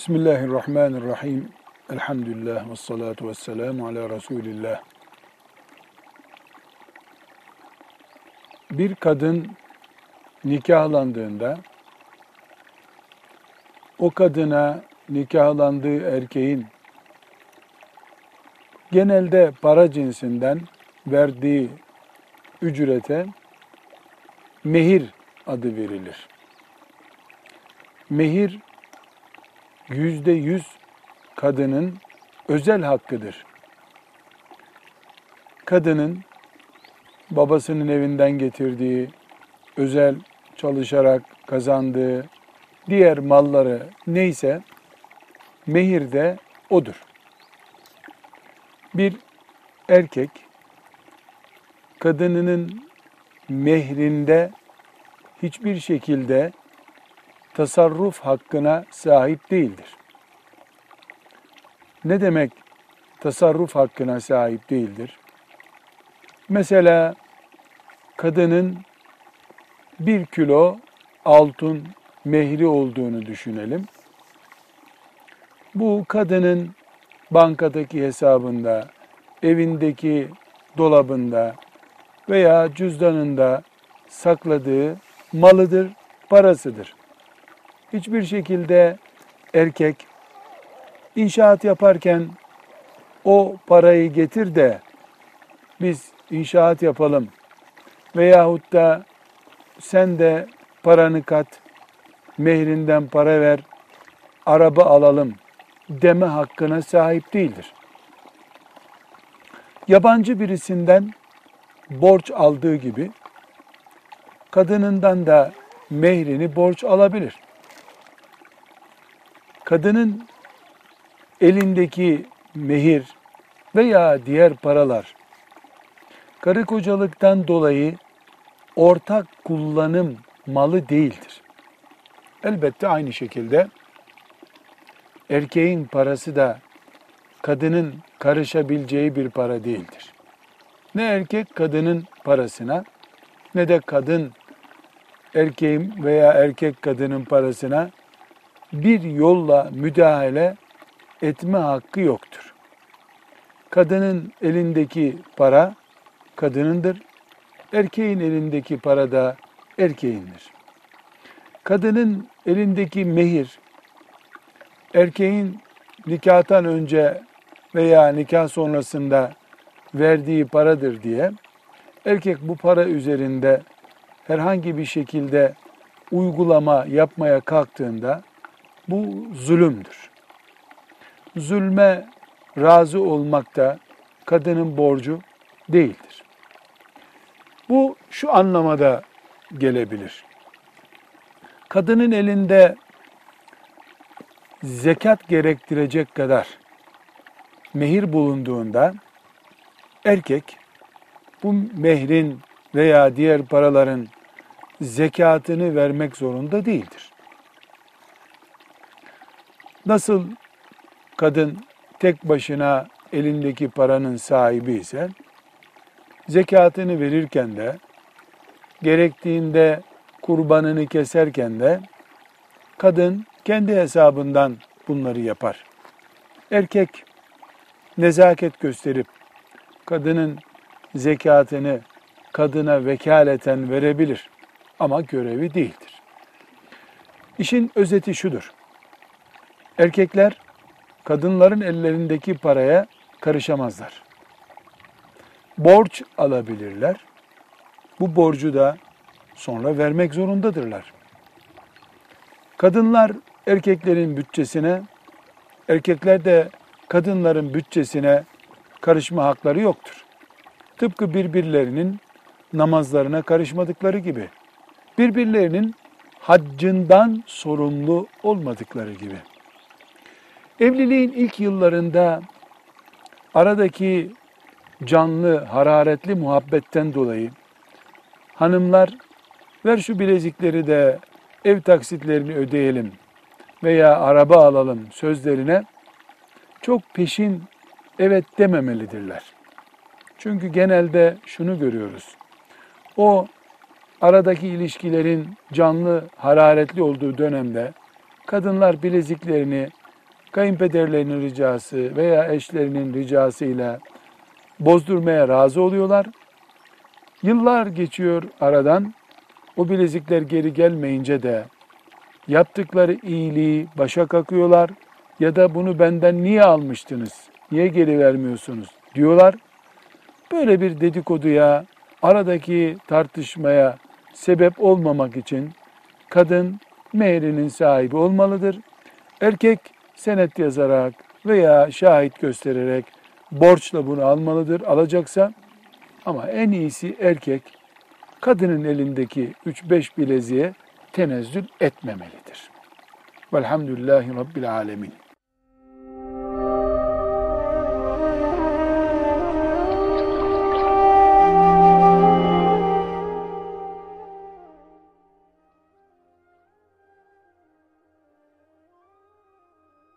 Bismillahirrahmanirrahim. Elhamdülillah ve salatu ve selamu ala Resulillah. Bir kadın nikahlandığında o kadına nikahlandığı erkeğin genelde para cinsinden verdiği ücrete mehir adı verilir. Mehir yüzde yüz kadının özel hakkıdır. Kadının babasının evinden getirdiği, özel çalışarak kazandığı diğer malları neyse mehir de odur. Bir erkek kadınının mehrinde hiçbir şekilde tasarruf hakkına sahip değildir. Ne demek tasarruf hakkına sahip değildir? Mesela kadının bir kilo altın mehri olduğunu düşünelim. Bu kadının bankadaki hesabında, evindeki dolabında veya cüzdanında sakladığı malıdır, parasıdır. Hiçbir şekilde erkek inşaat yaparken o parayı getir de biz inşaat yapalım veyahut da sen de paranı kat, mehrinden para ver, araba alalım deme hakkına sahip değildir. Yabancı birisinden borç aldığı gibi kadınından da mehrini borç alabilir. Kadının elindeki mehir veya diğer paralar karı kocalıktan dolayı ortak kullanım malı değildir. Elbette aynı şekilde erkeğin parası da kadının karışabileceği bir para değildir. Ne erkek kadının parasına ne de kadın erkeğin veya erkek kadının parasına bir yolla müdahale etme hakkı yoktur. Kadının elindeki para kadınındır. Erkeğin elindeki para da erkeğindir. Kadının elindeki mehir erkeğin nikahtan önce veya nikah sonrasında verdiği paradır diye erkek bu para üzerinde herhangi bir şekilde uygulama yapmaya kalktığında bu zulümdür. Zulme razı olmak da kadının borcu değildir. Bu şu anlamada gelebilir. Kadının elinde zekat gerektirecek kadar mehir bulunduğunda erkek bu mehrin veya diğer paraların zekatını vermek zorunda değildir. Nasıl kadın tek başına elindeki paranın sahibi ise zekatını verirken de gerektiğinde kurbanını keserken de kadın kendi hesabından bunları yapar. Erkek nezaket gösterip kadının zekatını kadına vekaleten verebilir ama görevi değildir. İşin özeti şudur. Erkekler kadınların ellerindeki paraya karışamazlar. Borç alabilirler. Bu borcu da sonra vermek zorundadırlar. Kadınlar erkeklerin bütçesine, erkekler de kadınların bütçesine karışma hakları yoktur. Tıpkı birbirlerinin namazlarına karışmadıkları gibi, birbirlerinin haccından sorumlu olmadıkları gibi. Evliliğin ilk yıllarında aradaki canlı, hararetli muhabbetten dolayı hanımlar ver şu bilezikleri de ev taksitlerini ödeyelim veya araba alalım sözlerine çok peşin evet dememelidirler. Çünkü genelde şunu görüyoruz. O aradaki ilişkilerin canlı, hararetli olduğu dönemde kadınlar bileziklerini kayınpederlerinin ricası veya eşlerinin ricasıyla bozdurmaya razı oluyorlar. Yıllar geçiyor aradan. O bilezikler geri gelmeyince de yaptıkları iyiliği başa kakıyorlar ya da bunu benden niye almıştınız, niye geri vermiyorsunuz diyorlar. Böyle bir dedikoduya, aradaki tartışmaya sebep olmamak için kadın mehrinin sahibi olmalıdır. Erkek senet yazarak veya şahit göstererek borçla bunu almalıdır alacaksa. Ama en iyisi erkek kadının elindeki 3-5 bileziğe tenezzül etmemelidir. Velhamdülillahi Rabbil Alemin.